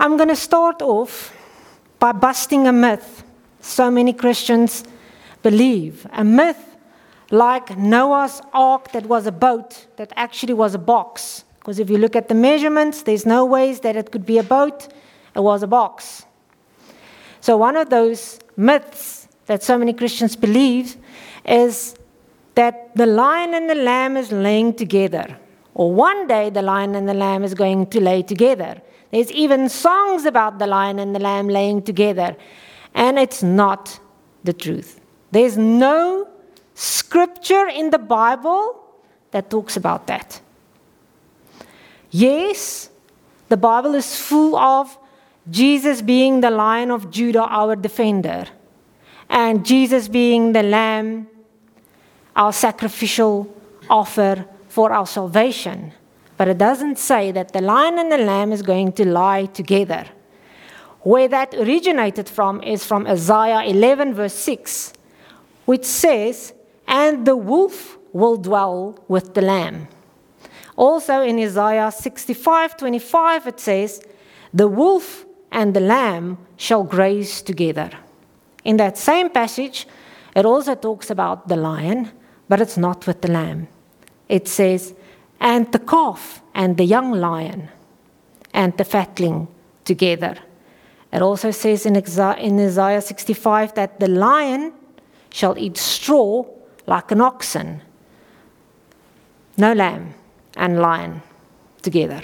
I'm going to start off by busting a myth so many Christians believe. A myth like Noah's ark that was a boat that actually was a box. Because if you look at the measurements, there's no ways that it could be a boat, it was a box. So, one of those myths that so many Christians believe is that the lion and the lamb is laying together, or one day the lion and the lamb is going to lay together. There's even songs about the lion and the lamb laying together, and it's not the truth. There's no scripture in the Bible that talks about that. Yes, the Bible is full of Jesus being the lion of Judah, our defender, and Jesus being the lamb, our sacrificial offer for our salvation. But it doesn't say that the lion and the lamb is going to lie together. Where that originated from is from Isaiah 11, verse 6, which says, And the wolf will dwell with the lamb. Also in Isaiah 65, 25, it says, The wolf and the lamb shall graze together. In that same passage, it also talks about the lion, but it's not with the lamb. It says, and the calf and the young lion and the fatling together. It also says in Isaiah 65 that the lion shall eat straw like an oxen. No lamb and lion together.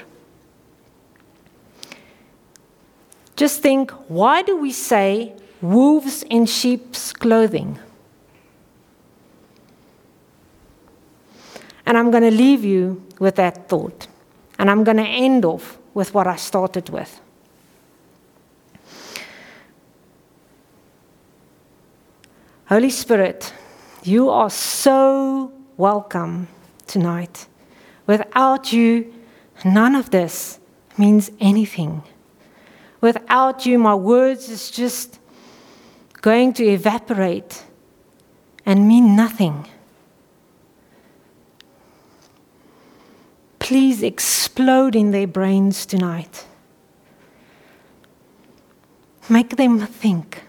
Just think why do we say wolves in sheep's clothing? And I'm going to leave you with that thought. And I'm going to end off with what I started with. Holy Spirit, you are so welcome tonight. Without you, none of this means anything. Without you, my words is just going to evaporate and mean nothing. Please explode in their brains tonight. Make them think.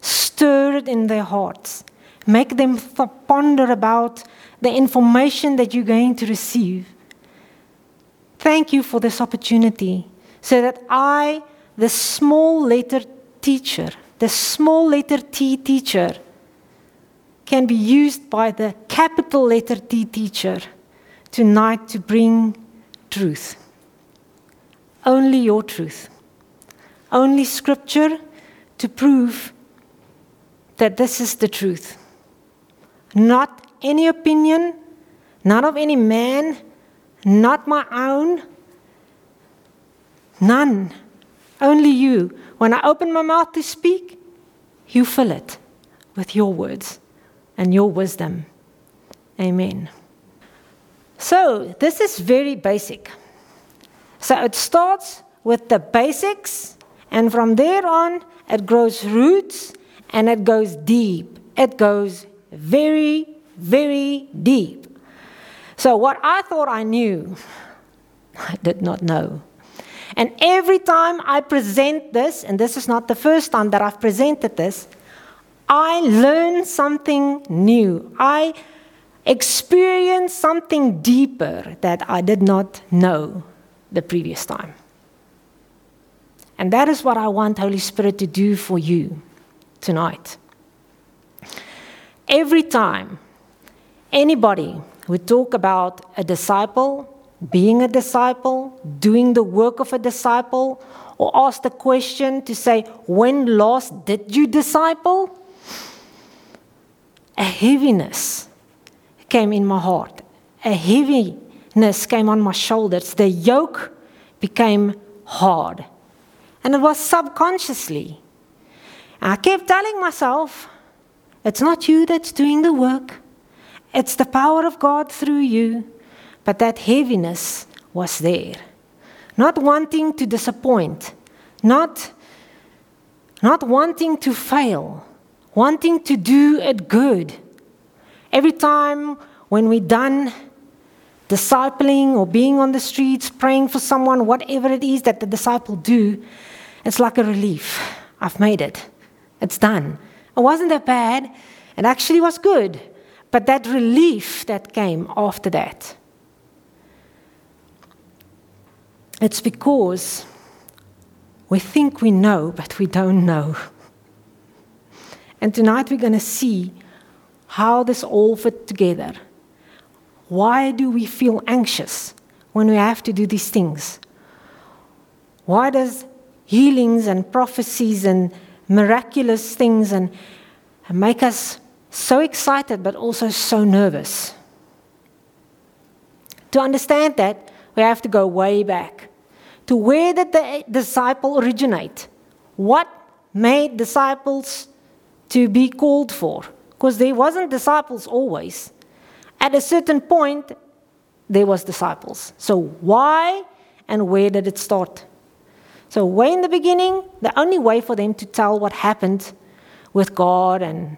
Stir it in their hearts. Make them th- ponder about the information that you're going to receive. Thank you for this opportunity so that I, the small letter teacher, the small letter T teacher, can be used by the capital letter T teacher tonight to bring truth. Only your truth. Only scripture to prove that this is the truth. Not any opinion, not of any man, not my own, None. Only you. When I open my mouth to speak, you fill it with your words and your wisdom. Amen. So, this is very basic. So, it starts with the basics, and from there on, it grows roots and it goes deep. It goes very, very deep. So, what I thought I knew, I did not know. And every time I present this, and this is not the first time that I've presented this, I learn something new. I experience something deeper that I did not know the previous time. And that is what I want Holy Spirit to do for you tonight. Every time anybody would talk about a disciple being a disciple, doing the work of a disciple, or ask the question to say, When last did you disciple? A heaviness came in my heart. A heaviness came on my shoulders. The yoke became hard. And it was subconsciously. I kept telling myself, It's not you that's doing the work, it's the power of God through you. But that heaviness was there. Not wanting to disappoint, not, not wanting to fail, wanting to do it good. Every time when we're done discipling or being on the streets, praying for someone, whatever it is that the disciple do, it's like a relief. I've made it. It's done. It wasn't that bad. It actually was good. But that relief that came after that, it's because we think we know, but we don't know. And tonight we're going to see how this all fit together. Why do we feel anxious when we have to do these things? Why does healings and prophecies and miraculous things and, and make us so excited but also so nervous? To understand that, we have to go way back to where did the disciple originate? What made disciples to be called for? Because there wasn't disciples always. At a certain point, there was disciples. So why and where did it start? So way in the beginning, the only way for them to tell what happened with God and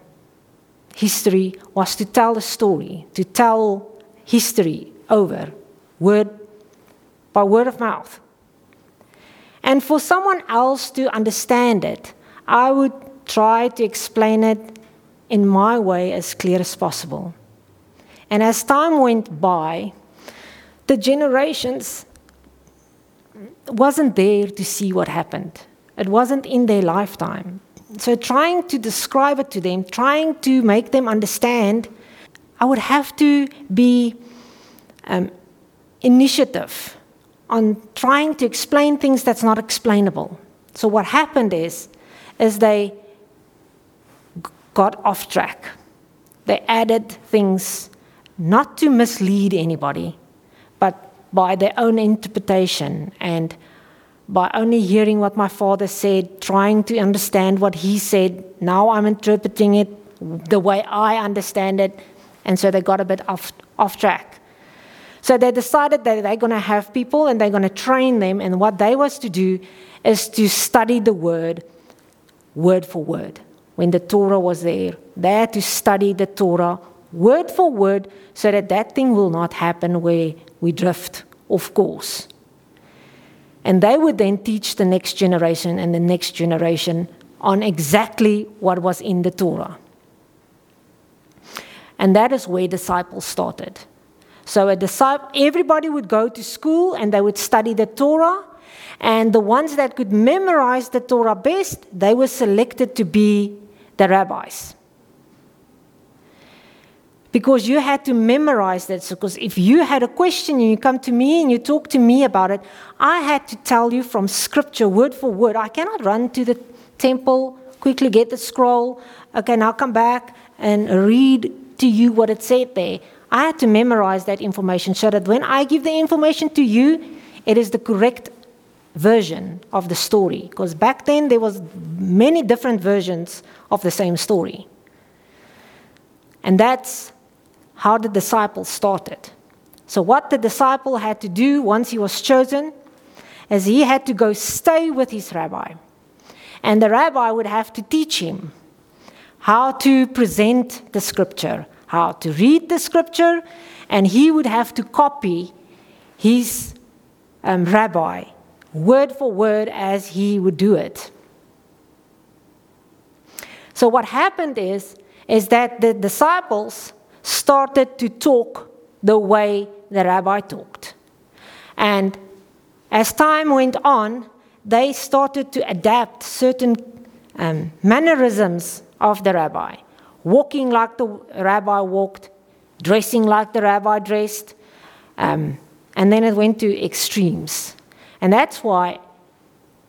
history was to tell a story, to tell history over, word by word of mouth. And for someone else to understand it, I would try to explain it in my way as clear as possible. And as time went by, the generations wasn't there to see what happened. It wasn't in their lifetime. So trying to describe it to them, trying to make them understand, I would have to be um, initiative on trying to explain things that's not explainable. So what happened is, is they got off track. They added things not to mislead anybody, but by their own interpretation and by only hearing what my father said, trying to understand what he said. Now I'm interpreting it the way I understand it, and so they got a bit off, off track. So they decided that they're going to have people and they're going to train them, and what they was to do is to study the word word for word. When the Torah was there, they had to study the Torah word for word so that that thing will not happen where we drift off course. And they would then teach the next generation and the next generation on exactly what was in the Torah. And that is where disciples started. So a disciple, everybody would go to school and they would study the Torah. And the ones that could memorize the Torah best, they were selected to be the rabbis because you had to memorize that. Because if you had a question and you come to me and you talk to me about it, I had to tell you from scripture, word for word. I cannot run to the temple, quickly get the scroll, okay, now come back and read to you what it said there. I had to memorize that information so that when I give the information to you, it is the correct version of the story. Because back then there was many different versions of the same story. And that's how the disciple started. So, what the disciple had to do once he was chosen is he had to go stay with his rabbi. And the rabbi would have to teach him how to present the scripture, how to read the scripture, and he would have to copy his um, rabbi word for word as he would do it. So, what happened is, is that the disciples started to talk the way the rabbi talked. And as time went on, they started to adapt certain um, mannerisms of the rabbi, walking like the rabbi walked, dressing like the rabbi dressed, um, and then it went to extremes. And that's why,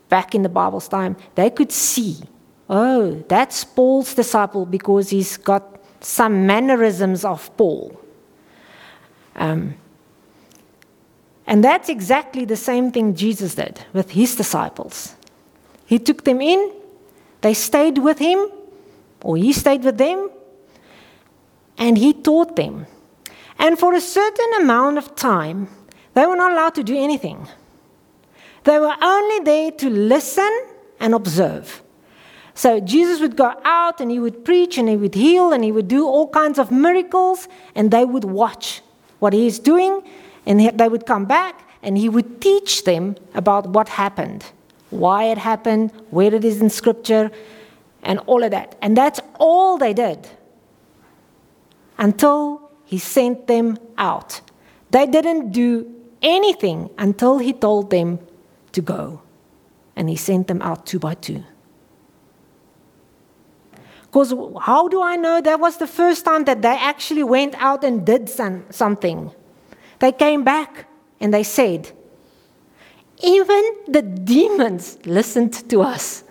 back in the Bible's time, they could see oh, that's Paul's disciple because he's got some mannerisms of Paul. Um, and that's exactly the same thing Jesus did with his disciples. He took them in, they stayed with him, or he stayed with them, and he taught them. And for a certain amount of time, they were not allowed to do anything. They were only there to listen and observe. So Jesus would go out and he would preach and he would heal and he would do all kinds of miracles and they would watch what he is doing and they would come back and he would teach them about what happened, why it happened, where it is in scripture, and all of that. And that's all they did until he sent them out. They didn't do anything until he told them to go. And he sent them out two by two. Because how do I know that was the first time that they actually went out and did some, something? They came back and they said, even the demons listened to us.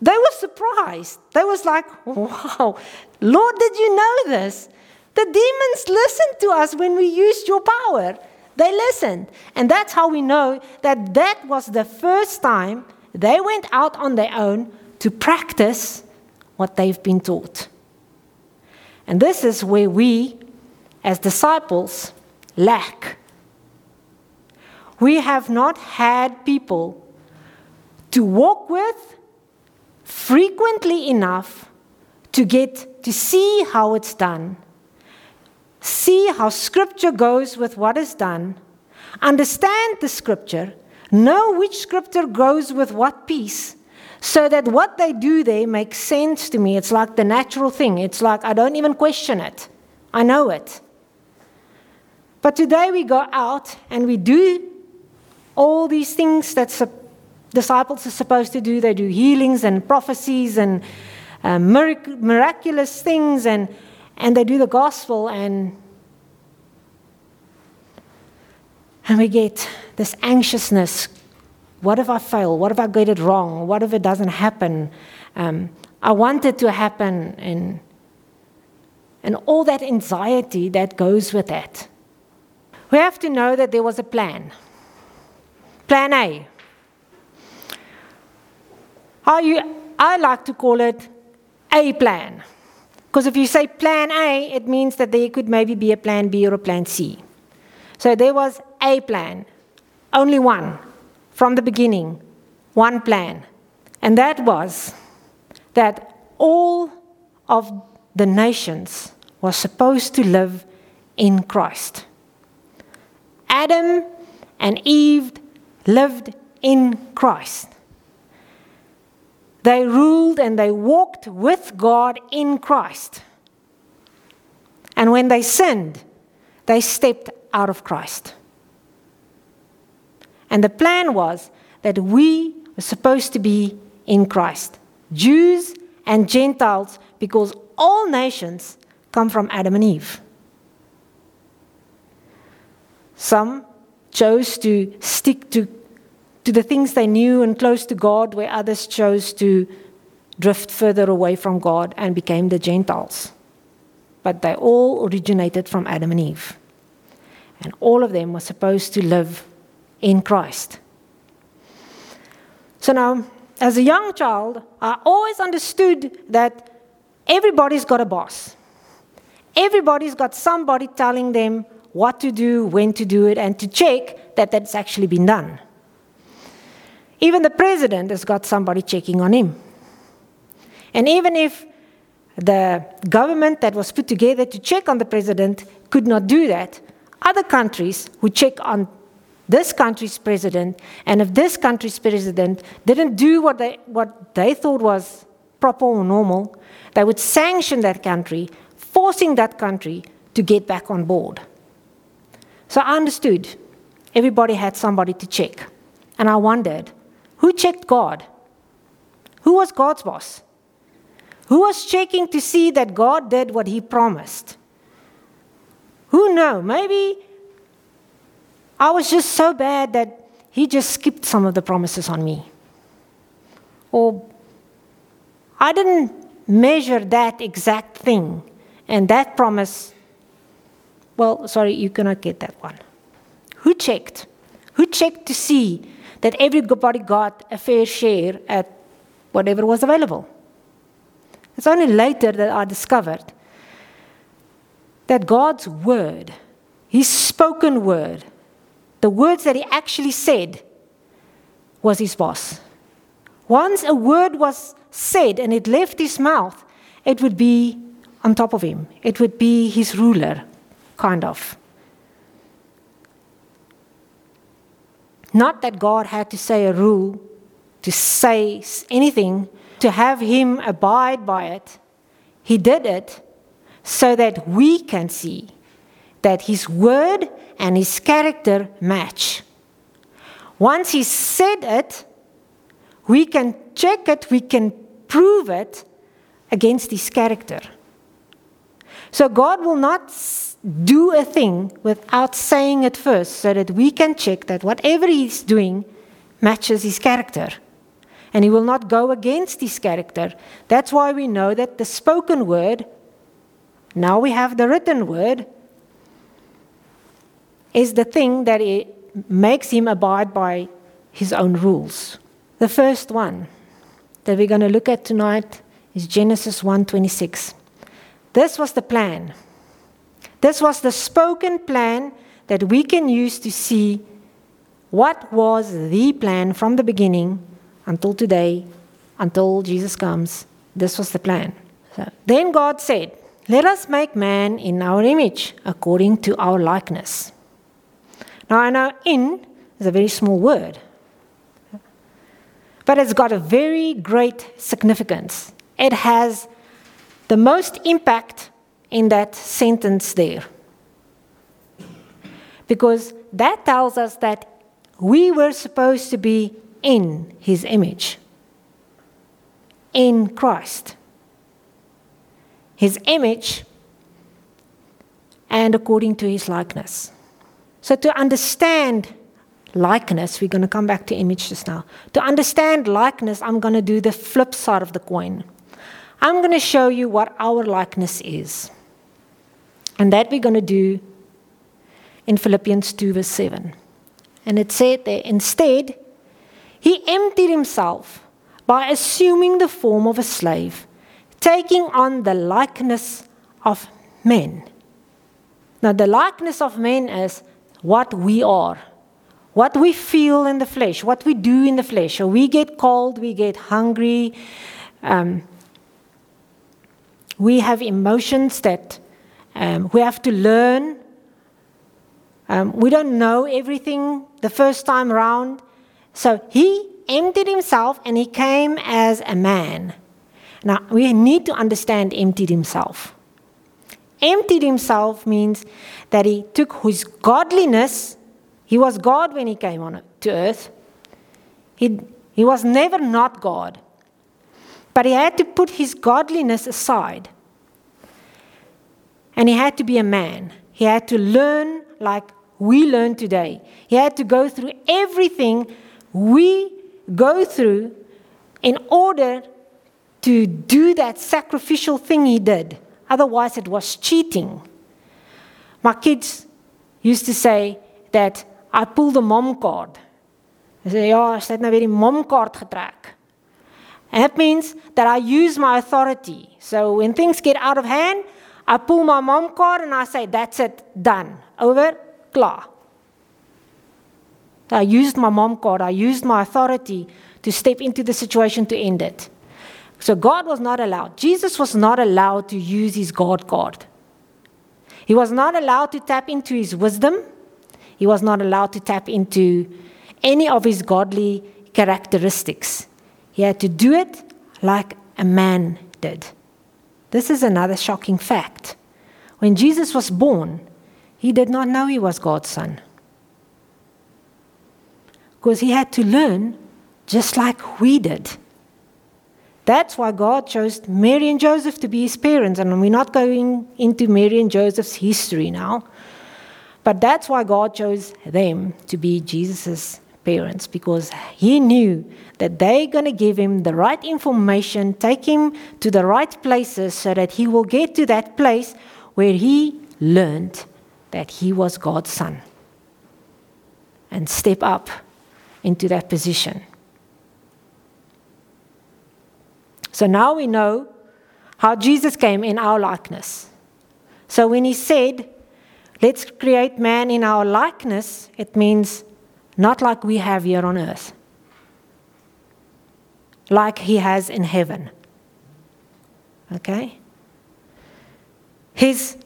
They were surprised. They was like, wow, Lord, did you know this? The demons listened to us when we used your power. They listened. And that's how we know that that was the first time they went out on their own to practice what they've been taught. And this is where we, as disciples, lack. We have not had people to walk with frequently enough to get to see how it's done, see how scripture goes with what is done, understand the scripture, know which scripture goes with what piece, so that what they do there makes sense to me. It's like the natural thing. It's like I don't even question it, I know it. But today we go out and we do all these things that disciples are supposed to do. They do healings and prophecies and uh, mirac- miraculous things, and, and they do the gospel, and, and we get this anxiousness what if I fail? What if I get it wrong? What if it doesn't happen? Um, I want it to happen, and, and all that anxiety that goes with that. We have to know that there was a plan. Plan A. You, I like to call it a plan. Because if you say plan A, it means that there could maybe be a plan B or a plan C. So there was a plan, only one from the beginning one plan, and that was that all of the nations were supposed to live in Christ. Adam and Eve lived in Christ. They ruled and they walked with God in Christ. And when they sinned, they stepped out of Christ. And the plan was that we were supposed to be in Christ Jews and Gentiles, because all nations come from Adam and Eve. Some chose to stick to, to the things they knew and close to God, where others chose to drift further away from God and became the Gentiles. But they all originated from Adam and Eve. And all of them were supposed to live in Christ. So now, as a young child, I always understood that everybody's got a boss. Everybody's got somebody telling them what to do, when to do it, and to check that that's actually been done. Even the president has got somebody checking on him. And even if the government that was put together to check on the president could not do that, other countries would check on this country's president, and if this country's president didn't do what they, what they thought was proper or normal, they would sanction that country, forcing that country to get back on board. So I understood everybody had somebody to check. And I wondered who checked God? Who was God's boss? Who was checking to see that God did what he promised? Who knows? Maybe I was just so bad that he just skipped some of the promises on me. Or I didn't measure that exact thing, and that promise, well, sorry, you cannot get that one. Who checked? Who checked to see that everybody got a fair share at whatever was available? It's only later that I discovered that God's word, His spoken word, the words that he actually said was his boss. Once a word was said and it left his mouth, it would be on top of him. It would be his ruler, kind of. Not that God had to say a rule, to say anything, to have him abide by it. He did it so that we can see that his word and his character match. Once he said it, we can check it, we can prove it against his character. So God will not do a thing without saying it first so that we can check that whatever he's doing matches his character. And he will not go against his character. That's why we know that the spoken word, now we have the written word, is the thing that it makes him abide by his own rules. The first one that we're going to look at tonight is Genesis 1:26. This was the plan. This was the spoken plan that we can use to see what was the plan from the beginning until today, until Jesus comes. This was the plan. So, then God said, Let us make man in our image, according to our likeness. Now, I know in is a very small word, but it's got a very great significance. It has the most impact in that sentence there. Because that tells us that we were supposed to be in his image, in Christ. His image and according to his likeness. So, to understand likeness, we're going to come back to image just now. To understand likeness, I'm going to do the flip side of the coin. I'm going to show you what our likeness is. And that we're going to do in Philippians 2, verse 7. And it said there, instead, he emptied himself by assuming the form of a slave, taking on the likeness of men. Now, the likeness of men is what we are, what we feel in the flesh, what we do in the flesh. So we get cold, we get hungry, um, we have emotions that um, we have to learn. Um, we don't know everything the first time around. So he emptied himself and he came as a man. Now, we need to understand emptied himself. Emptied himself means that he took his godliness, he was God when he came on to earth. He, he was never not God. But he had to put his godliness aside. And he had to be a man. He had to learn like we learn today. He had to go through everything we go through in order to do that sacrificial thing he did. Otherwise, it was cheating. My kids used to say that I pull the mom card. They say, weer die mom kaart getrek. And that means that I use my authority. So when things get out of hand, I pull my mom card and I say, That's it, done. Over, klar. I used my mom card, I used my authority to step into the situation to end it. So God was not allowed. Jesus was not allowed to use his God card. He was not allowed to tap into his wisdom. He was not allowed to tap into any of his godly characteristics. He had to do it like a man did. This is another shocking fact. When Jesus was born, he did not know he was God's son. Because he had to learn just like we did. That's why God chose Mary and Joseph to be his parents. And we're not going into Mary and Joseph's history now. But that's why God chose them to be Jesus' parents because he knew that they're going to give him the right information, take him to the right places so that he will get to that place where he learned that he was God's son and step up into that position. So now we know how Jesus came in our likeness. So when he said, Let's create man in our likeness, it means not like we have here on earth, like He has in heaven. Okay? His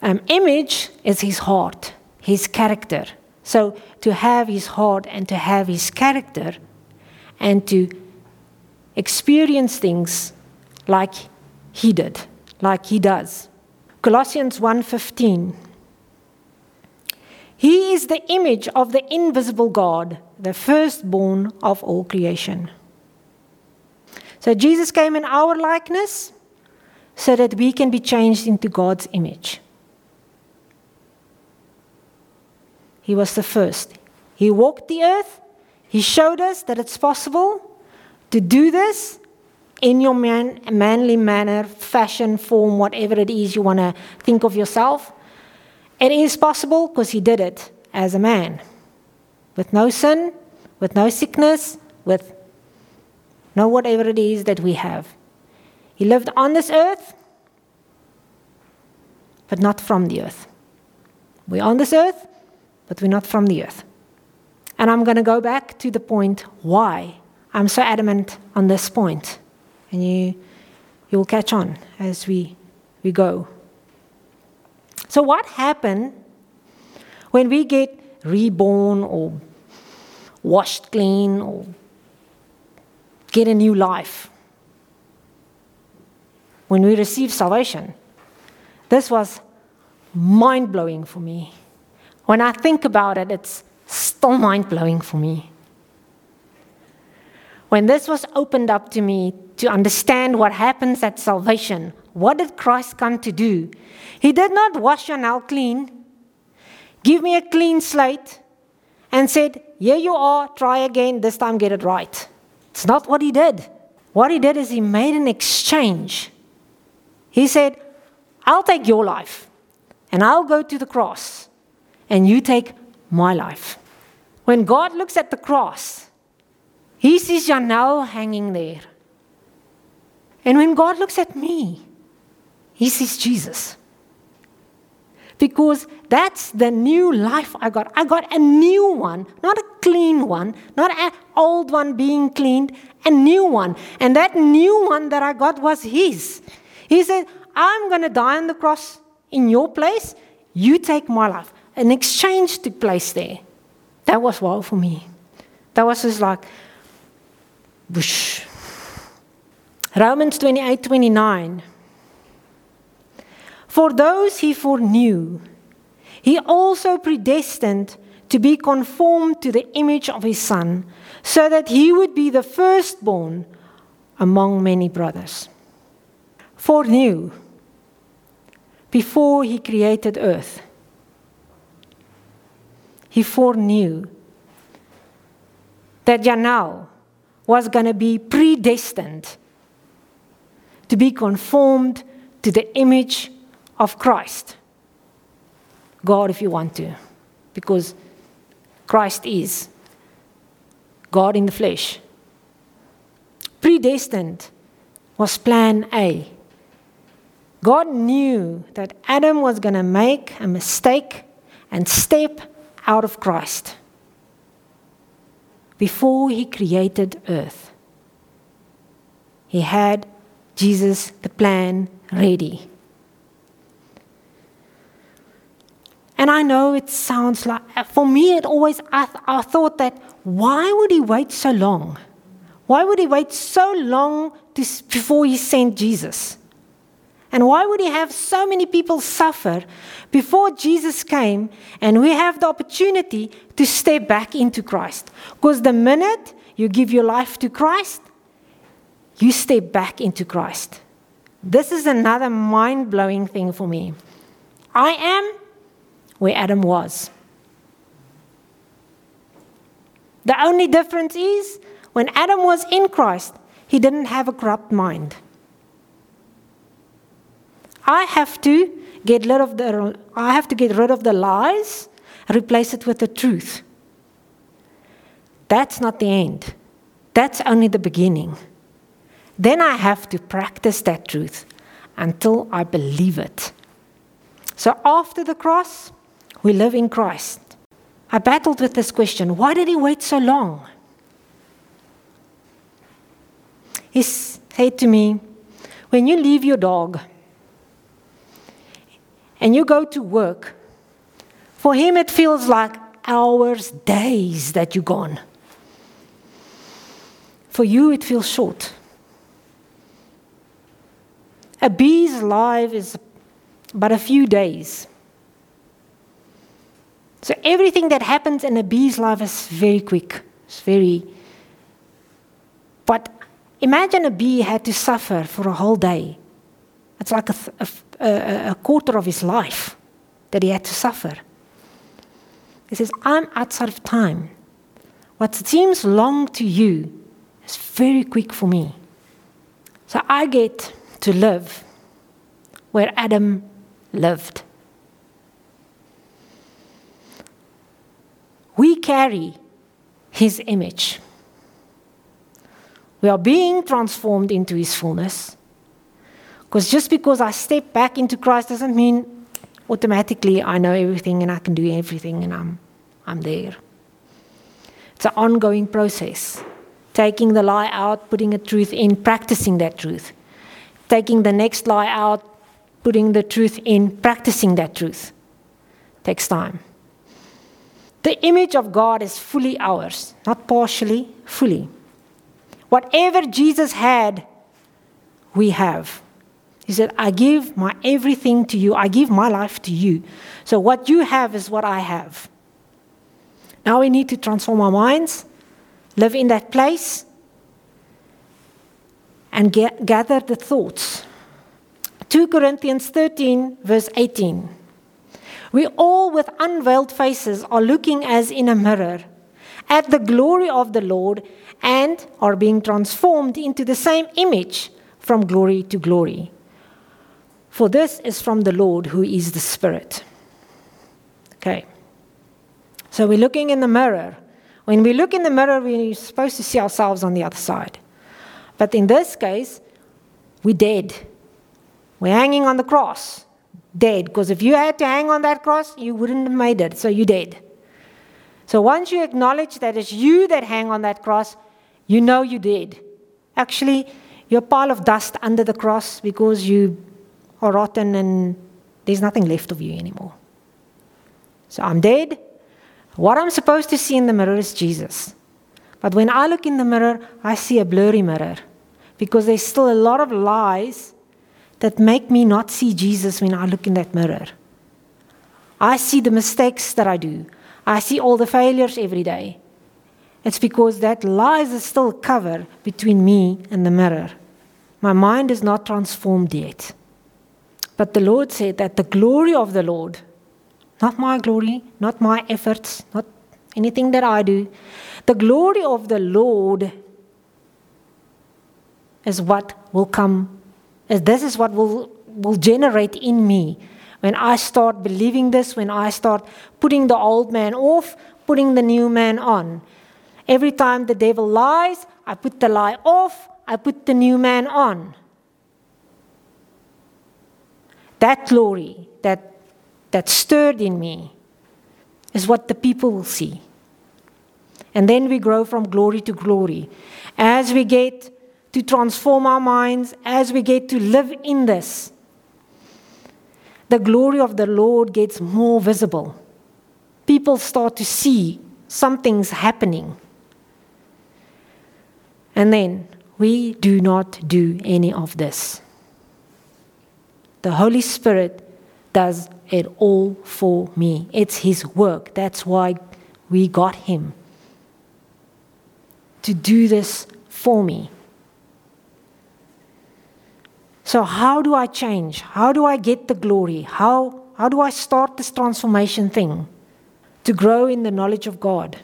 um, image is His heart, His character. So, to have his heart and to have his character and to experience things like he did, like he does. Colossians 1:15 He is the image of the invisible God, the firstborn of all creation. So Jesus came in our likeness so that we can be changed into God's image. He was the first. He walked the earth. He showed us that it's possible to do this in your man, manly manner, fashion, form, whatever it is you want to think of yourself. It is possible because he did it as a man with no sin, with no sickness, with no whatever it is that we have. He lived on this earth, but not from the earth. We're on this earth, but we're not from the earth. And I'm going to go back to the point why I'm so adamant on this. And you, you'll catch on as we, we go. So, what happened when we get reborn or washed clean or get a new life? When we receive salvation, this was mind blowing for me. When I think about it, it's still mind blowing for me. When this was opened up to me to understand what happens at salvation, what did Christ come to do? He did not wash now clean, give me a clean slate, and said, Here you are, try again, this time get it right. It's not what he did. What he did is he made an exchange. He said, I'll take your life and I'll go to the cross and you take my life. When God looks at the cross, he sees Janelle hanging there. And when God looks at me, he sees Jesus. Because that's the new life I got. I got a new one, not a clean one, not an old one being cleaned, a new one. And that new one that I got was His. He said, I'm going to die on the cross in your place. You take my life. An exchange took place there. That was wow for me. That was just like, whoosh. Romans 28 29. For those he foreknew, he also predestined to be conformed to the image of his Son, so that he would be the firstborn among many brothers. Foreknew before he created earth. He foreknew that Janelle was going to be predestined to be conformed to the image of Christ. God, if you want to, because Christ is God in the flesh. Predestined was plan A. God knew that Adam was going to make a mistake and step out of Christ before he created earth. He had Jesus, the plan, ready. And I know it sounds like, for me, it always, I, I thought that why would he wait so long? Why would he wait so long to, before he sent Jesus? And why would he have so many people suffer before Jesus came and we have the opportunity to step back into Christ? Because the minute you give your life to Christ, you step back into Christ. This is another mind blowing thing for me. I am where Adam was. The only difference is when Adam was in Christ, he didn't have a corrupt mind. I have to get rid of the I have to get rid of the lies, replace it with the truth. That's not the end. That's only the beginning. Then I have to practice that truth until I believe it. So after the cross, we live in Christ. I battled with this question why did he wait so long? He said to me, When you leave your dog, and you go to work, for him it feels like hours, days that you're gone. For you, it feels short. A bee's life is but a few days. So everything that happens in a bee's life is very quick. It's very. But imagine a bee had to suffer for a whole day. It's like a, a, a quarter of his life that he had to suffer. He says, I'm outside of time. What seems long to you is very quick for me. So I get to live where Adam lived. We carry his image. We are being transformed into his fullness. Because just because I step back into Christ doesn't mean automatically I know everything and I can do everything and I'm, I'm there. It's an ongoing process. Taking the lie out, putting a truth in, practicing that truth. Taking the next lie out, putting the truth in, practicing that truth. Takes time. The image of God is fully ours, not partially, fully. Whatever Jesus had, we have. He said, I give my everything to you. I give my life to you. So what you have is what I have. Now we need to transform our minds, live in that place, and get, gather the thoughts 2 Corinthians 13, verse 18. We all, with unveiled faces, are looking as in a mirror at the glory of the Lord and are being transformed into the same image from glory to glory. For this is from the Lord who is the Spirit. Okay. So we're looking in the mirror. When we look in the mirror, we're supposed to see ourselves on the other side. But in this case, we're dead. We're hanging on the cross, dead. Because if you had to hang on that cross, you wouldn't have made it. So you're dead. So once you acknowledge that it's you that hang on that cross, you know you're dead. Actually, you're a pile of dust under the cross because you are rotten and there's nothing left of you anymore. So I'm dead. What I'm supposed to see in the mirror is Jesus. But when I look in the mirror, I see a blurry mirror because there's still a lot of lies that make me not see Jesus when I look in that mirror. I see the mistakes that I do. I see all the failures every day. It's because that lies is still cover between me and the mirror. My mind is not transformed yet. But the Lord said that the glory of the Lord, not my glory, not my efforts, not anything that I do, the glory of the Lord is what will come this is what will, will generate in me when I start believing this, when I start putting the old man off, putting the new man on. Every time the devil lies, I put the lie off, I put the new man on. That glory that, that stirred in me is what the people will see. And then we grow from glory to glory. As we get to transform our minds as we get to live in this. The glory of the Lord gets more visible. People start to see something's happening. And then we do not do any of this. The Holy Spirit does it all for me. It's His work. That's why we got Him to do this for me. So, how do I change? How do I get the glory? How, how do I start this transformation thing? To grow in the knowledge of God,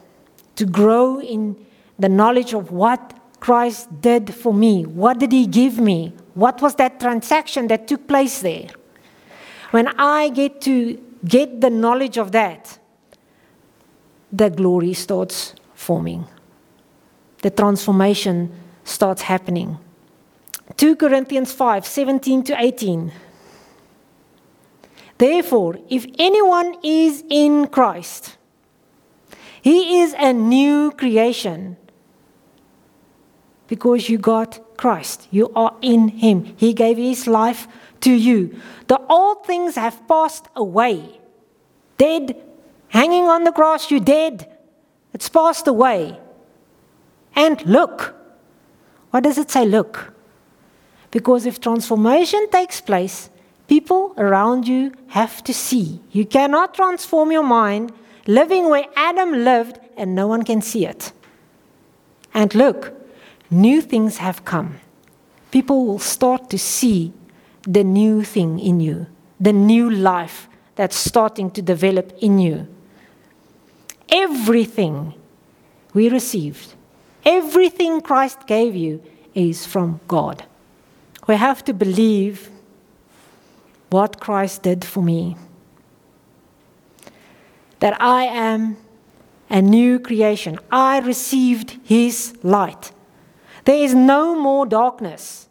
to grow in the knowledge of what Christ did for me. What did He give me? What was that transaction that took place there? When I get to get the knowledge of that, the glory starts forming. The transformation starts happening. 2 Corinthians 5 17 to 18. Therefore, if anyone is in Christ, he is a new creation because you got Christ. You are in him. He gave his life to you. The old things have passed away, dead, hanging on the cross, you're dead. It's passed away. And look. What does it say, look? Because if transformation takes place, people around you have to see. You cannot transform your mind living where Adam lived and no one can see it. And look, new things have come. People will start to see the new thing in you, the new life that's starting to develop in you. Everything we received, everything Christ gave you is from God. We have to believe what Christ did for me. That I am a new creation. I received His light. There is no more darkness.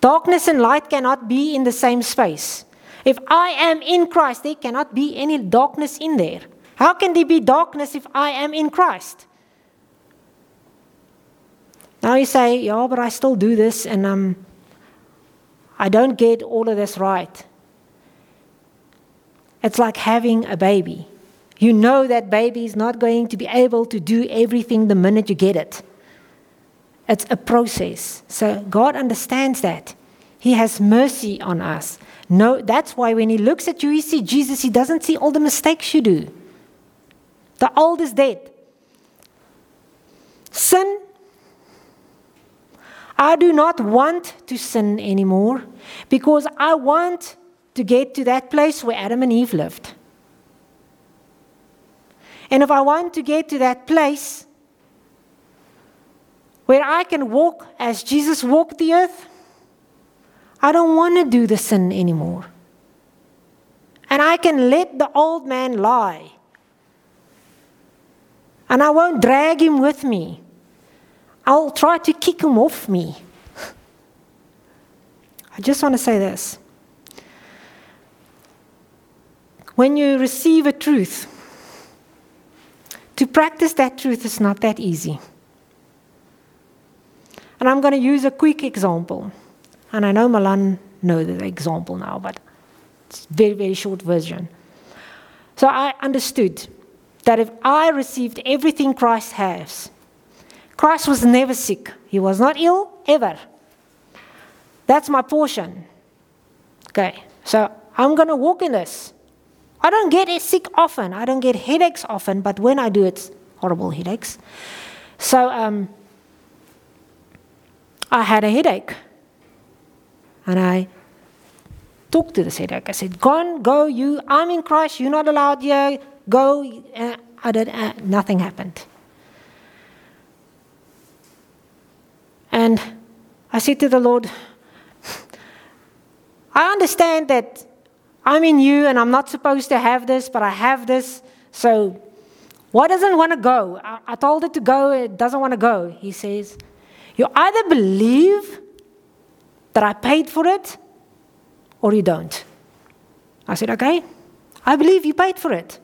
Darkness and light cannot be in the same space. If I am in Christ, there cannot be any darkness in there. How can there be darkness if I am in Christ? Now you say, yeah, but I still do this and um, I don't get all of this right. It's like having a baby. You know that baby is not going to be able to do everything the minute you get it. It's a process. So God understands that. He has mercy on us. No, that's why when He looks at you, He sees Jesus. He doesn't see all the mistakes you do. The old is dead. Sin. I do not want to sin anymore because I want to get to that place where Adam and Eve lived. And if I want to get to that place where I can walk as Jesus walked the earth, I don't want to do the sin anymore. And I can let the old man lie. And I won't drag him with me. I'll try to kick him off me. I just want to say this. When you receive a truth, to practice that truth is not that easy. And I'm going to use a quick example. And I know Milan knows the example now, but it's very, very short version. So I understood that if I received everything Christ has, Christ was never sick. He was not ill ever. That's my portion. Okay, so I'm going to walk in this. I don't get sick often. I don't get headaches often, but when I do, it's horrible headaches. So um, I had a headache. And I talked to the headache. I said, Go on, go, you, I'm in Christ, you're not allowed here, go. Uh, I did, uh, nothing happened. And I said to the Lord, I understand that I'm in you and I'm not supposed to have this, but I have this. So why doesn't want to go? I, I told it to go, it doesn't want to go. He says, You either believe that I paid for it or you don't. I said, Okay, I believe you paid for it.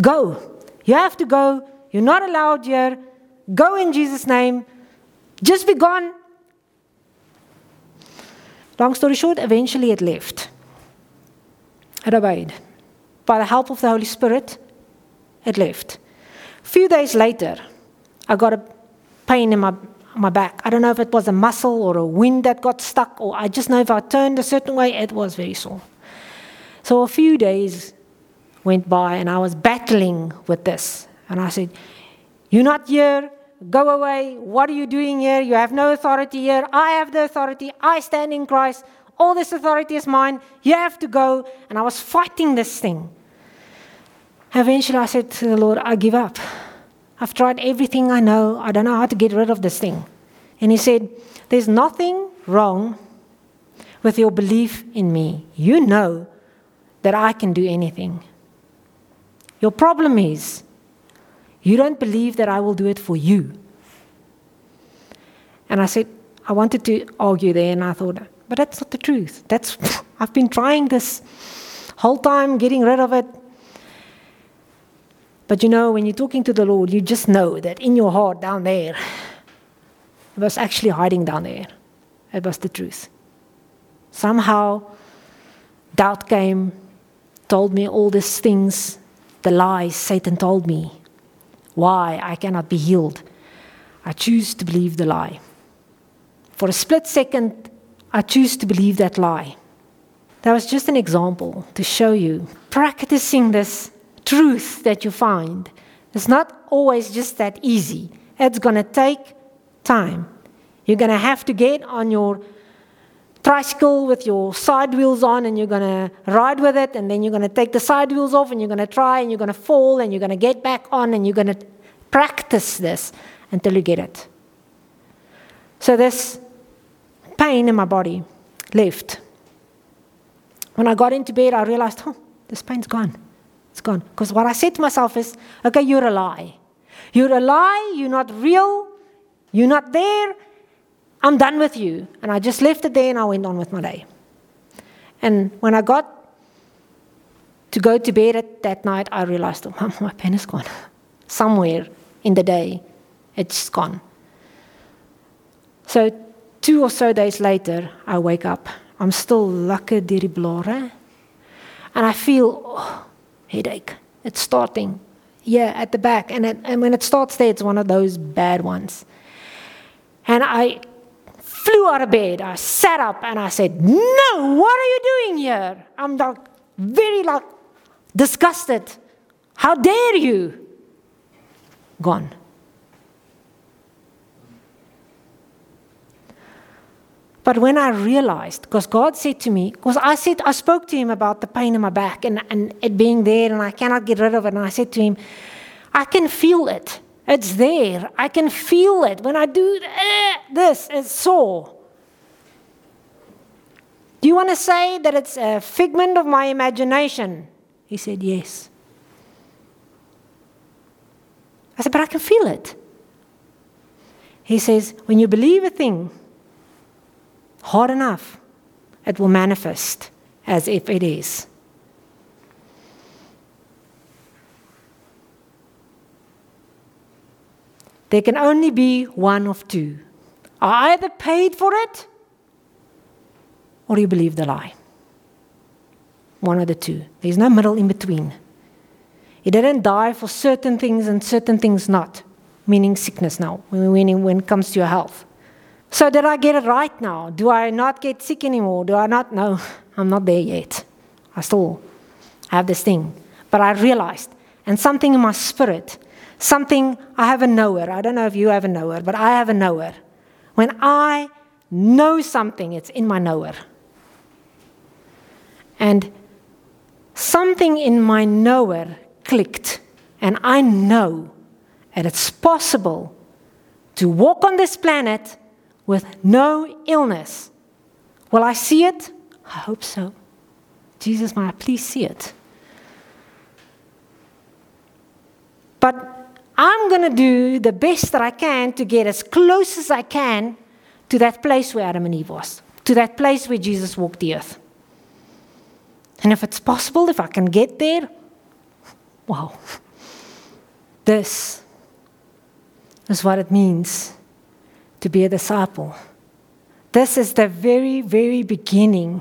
Go. You have to go. You're not allowed here. Go in Jesus' name. Just be gone. Long story short, eventually it left. It obeyed. By the help of the Holy Spirit, it left. A few days later, I got a pain in my, my back. I don't know if it was a muscle or a wind that got stuck, or I just know if I turned a certain way, it was very sore. So a few days went by, and I was battling with this. And I said, You're not here. Go away. What are you doing here? You have no authority here. I have the authority. I stand in Christ. All this authority is mine. You have to go. And I was fighting this thing. Eventually, I said to the Lord, I give up. I've tried everything I know. I don't know how to get rid of this thing. And He said, There's nothing wrong with your belief in me. You know that I can do anything. Your problem is you don't believe that I will do it for you. And I said, I wanted to argue there, and I thought, but that's not the truth. That's I've been trying this whole time, getting rid of it. But you know, when you're talking to the Lord, you just know that in your heart down there, it was actually hiding down there. It was the truth. Somehow, doubt came, told me all these things the lies Satan told me, why I cannot be healed, I choose to believe the lie. For a split second, I choose to believe that lie. That was just an example to show you practicing this truth that you find It's not always just that easy. It's going to take time. You're going to have to get on your tricycle with your side wheels on and you're going to ride with it and then you're going to take the side wheels off and you're going to try and you're going to fall and you're going to get back on and you're going to practice this until you get it. So this pain in my body left. When I got into bed, I realized, oh, this pain's gone. It's gone. Because what I said to myself is, okay, you're a lie. You're a lie. You're not real. You're not there. I'm done with you. And I just left it there and I went on with my day. And when I got to go to bed at that night, I realized, oh, my pen is gone. Somewhere in the day, it's gone. So, two or so days later, I wake up. I'm still lekker deur die blare. And I feel oh, headache. It's starting. Yeah, at the back. And, it, and when it starts there, it's one of those bad ones. And I flew out of bed. I sat up and I said, No, what are you doing here? I'm like very like disgusted. How dare you? Gone. But when I realized, because God said to me, because I said, I spoke to him about the pain in my back and, and it being there and I cannot get rid of it. And I said to him, I can feel it. It's there. I can feel it. When I do eh, this, it's sore. Do you want to say that it's a figment of my imagination? He said, Yes. I said, But I can feel it. He says, When you believe a thing, hard enough, it will manifest as if it is. There can only be one of two. I either paid for it or you believe the lie. One of the two. There's no middle in between. He didn't die for certain things and certain things not, meaning sickness now, when, when it comes to your health. So, did I get it right now? Do I not get sick anymore? Do I not? No, I'm not there yet. I still have this thing. But I realized, and something in my spirit, something I have a knower. I don't know if you have a knower, but I have a knower. When I know something, it's in my knower. And something in my knower clicked, and I know that it's possible to walk on this planet with no illness. Will I see it? I hope so. Jesus, might I please see it? But I'm going to do the best that I can to get as close as I can to that place where Adam and Eve was, to that place where Jesus walked the earth. And if it's possible, if I can get there, wow. This is what it means to be a disciple. This is the very, very beginning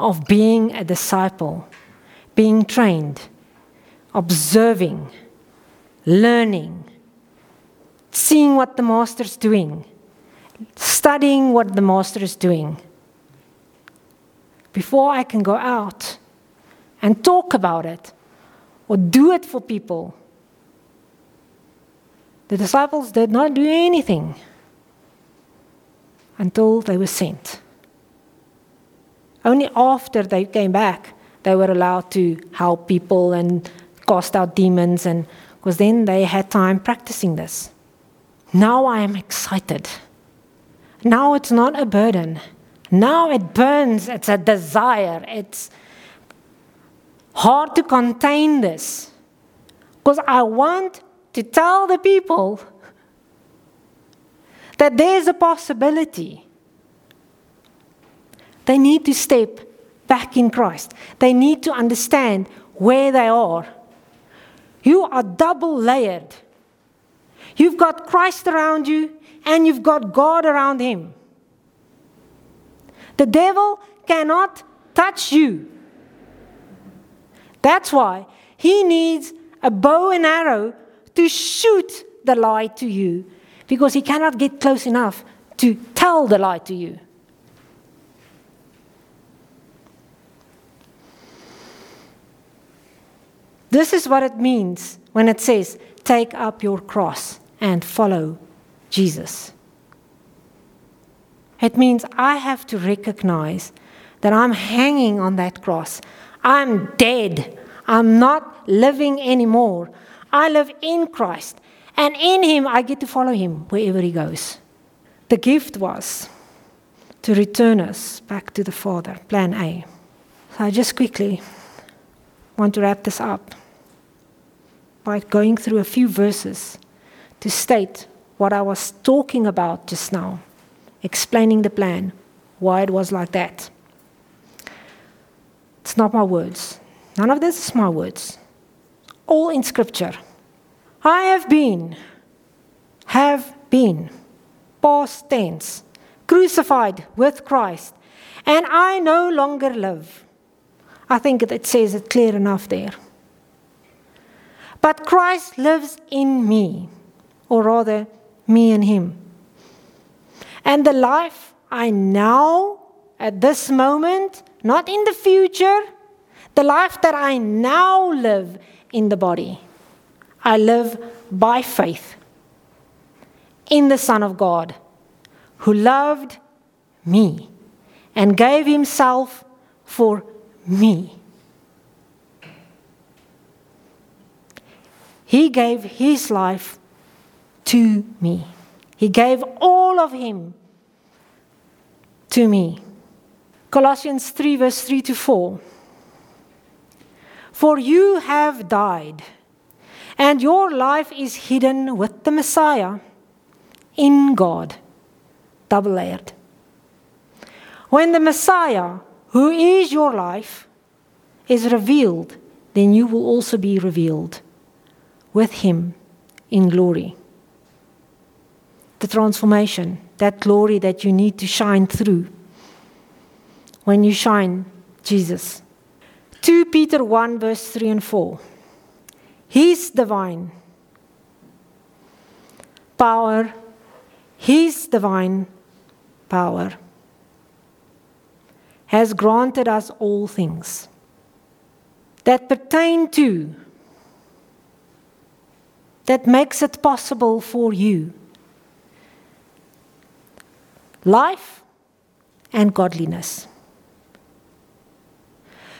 of being a disciple, being trained, observing, learning, seeing what the master's doing, studying what the master is doing. Before I can go out and talk about it or do it for people, the disciples did not do anything until they were sent. Only after they came back, they were allowed to help people and cast out demons, and because then they had time practicing this. Now I am excited. Now it's not a burden. Now it burns. It's a desire. It's hard to contain this because I want to tell the people that there's a possibility. They need to step back in Christ. They need to understand where they are. You are double layered. You've got Christ around you and you've got God around him. The devil cannot touch you. That's why he needs a bow and arrow to shoot the lie to you because he cannot get close enough to tell the lie to you. This is what it means when it says, Take up your cross and follow Jesus. It means I have to recognize that I'm hanging on that cross. I'm dead. I'm not living anymore. I live in Christ. And in Him, I get to follow Him wherever He goes. The gift was to return us back to the Father, plan A. So I just quickly want to wrap this up by going through a few verses to state what I was talking about just now, explaining the plan, why it was like that. It's not my words. None of this is my words. All in Scripture. I have been, have been, past tense, crucified with Christ, and I no longer live. I think it says it clear enough there. But Christ lives in me, or rather, me and Him. And the life I now, at this moment, not in the future, the life that I now live in the body, I live by faith in the Son of God who loved me and gave Himself for me. He gave His life to me. He gave all of Him to me. Colossians 3, verse 3 to 4. For you have died, and your life is hidden with the Messiah in God. Double layered. When the Messiah, who is your life, is revealed, then you will also be revealed with him in glory. The transformation, that glory that you need to shine through when you shine Jesus. 2 Peter 1, verse 3 and 4. His divine power, His divine power. Has granted us all things that pertain to, that makes it possible for you. Life and godliness.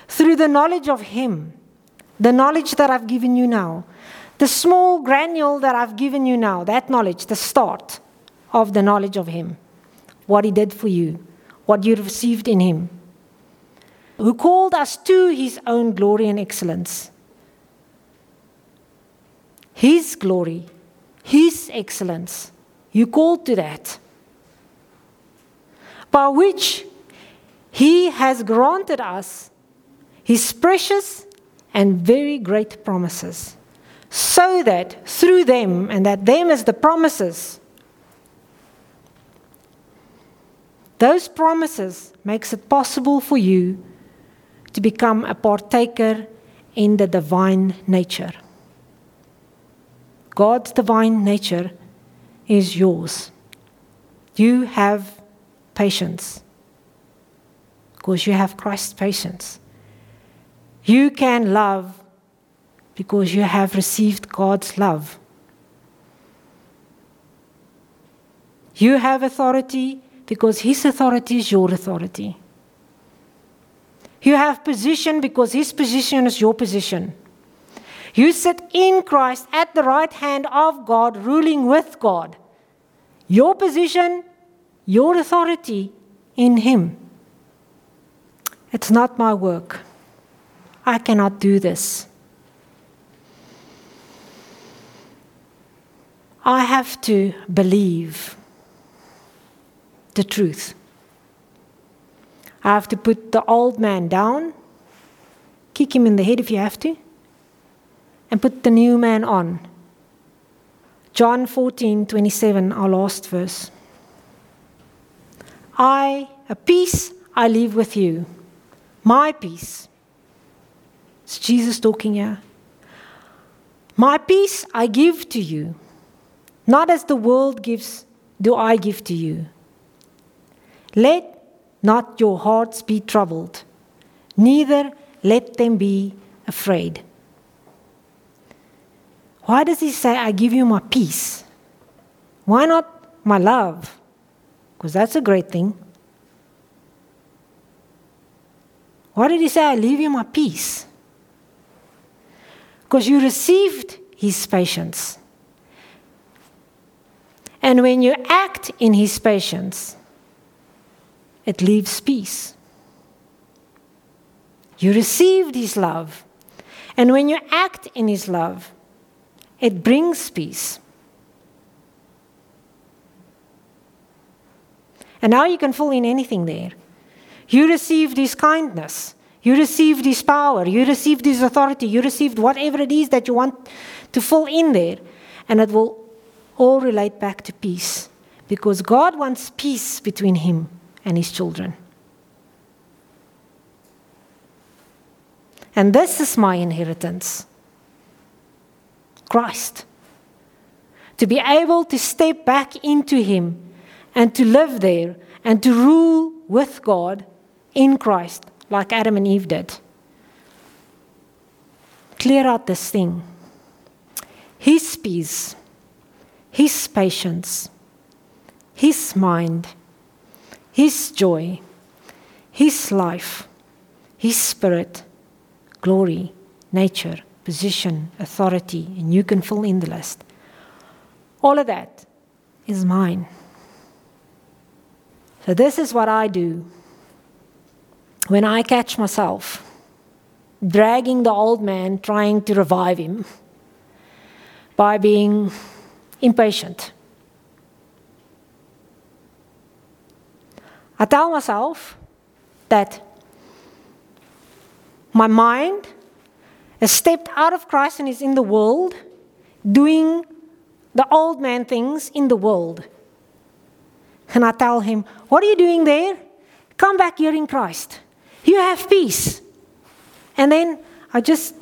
Through the knowledge of Him, the knowledge that I've given you now, the small granule that I've given you now, that knowledge, the start of the knowledge of Him, what He did for you, what you received in Him, who called us to His own glory and excellence. His glory, His excellence. You called to that. By which He has granted us his precious and very great promises, so that through them, and that them is the promises, those promises makes it possible for you to become a partaker in the divine nature. God's divine nature is yours. You have patience because you have Christ's patience. You can love because you have received God's love. You have authority because His authority is your authority. You have position because His position is your position. You sit in Christ at the right hand of God, ruling with God. Your position, your authority in Him. It's not my work. I cannot do this. I have to believe the truth. I have to put the old man down, kick him in the head if you have to, and put the new man on. John 14, 27, our last verse. I, a peace I leave with you, my peace it's Jesus talking here. My peace I give to you, not as the world gives, do I give to you. Let not your hearts be troubled, neither let them be afraid. Why does he say, I give you my peace? Why not my love? Because that's a great thing. Why did he say, I leave you my peace? Because you received his patience. And when you act in his patience, it leaves peace. You received his love. And when you act in his love, it brings peace. And now you can fill in anything there. You received his kindness. You received his power. You received his authority. You received whatever it is that you want to fill in there. And it will all relate back to peace. Because God wants peace between him and his children. And this is my inheritance Christ. To be able to step back into him and to live there and to rule with God in Christ, like Adam and Eve did. Clear out this thing. His peace, His patience, His mind, His joy, His life, His spirit, glory, nature, position, authority, and you can fill in the list. All of that is mine. So, this is what I do when I catch myself dragging the old man, trying to revive him by being impatient. I tell myself that my mind has stepped out of Christ and is in the world doing the old man things in the world. And I tell him, What are you doing there? Come back here in Christ. You have peace. And then I just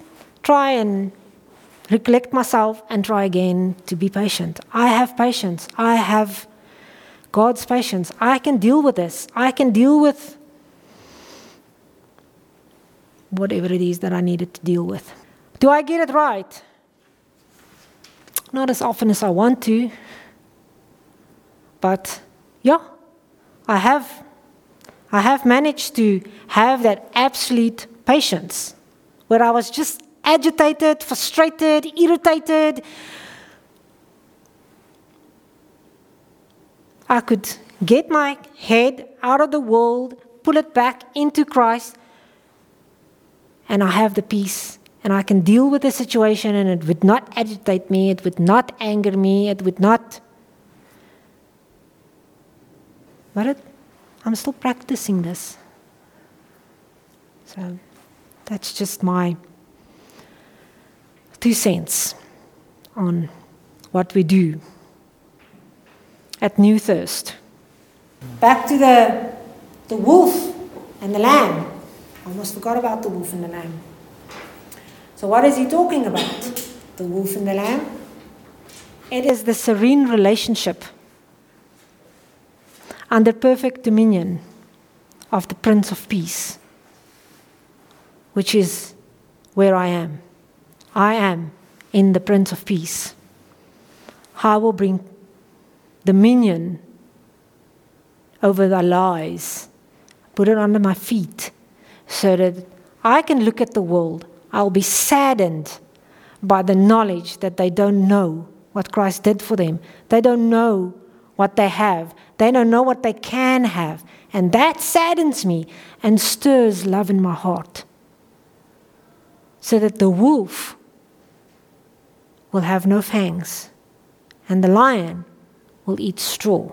try and recollect myself and try again to be patient. I have patience. I have God's patience. I can deal with this. I can deal with whatever it is that I needed to deal with. Do I get it right? Not as often as I want to. But yeah, I have I have managed to have that absolute patience where I was just agitated, frustrated, irritated. I could get my head out of the world, pull it back into Christ, and I have the peace. And I can deal with the situation, and it would not agitate me, it would not anger me, it would not But it, I'm still practicing this. So that's just my two cents on what we do at New Thirst. Back to the, the wolf and the lamb. I almost forgot about the wolf and the lamb. So, what is he talking about? The wolf and the lamb? It is the serene relationship under perfect dominion of the Prince of Peace, which is where I am. I am in the Prince of Peace. I will bring dominion over the lies, put it under my feet, so that I can look at the world. I'll be saddened by the knowledge that they don't know what Christ did for them. They don't know what they have. They don't know what they can have. And that saddens me and stirs love in my heart. So that the wolf will have no fangs and the lion will eat straw.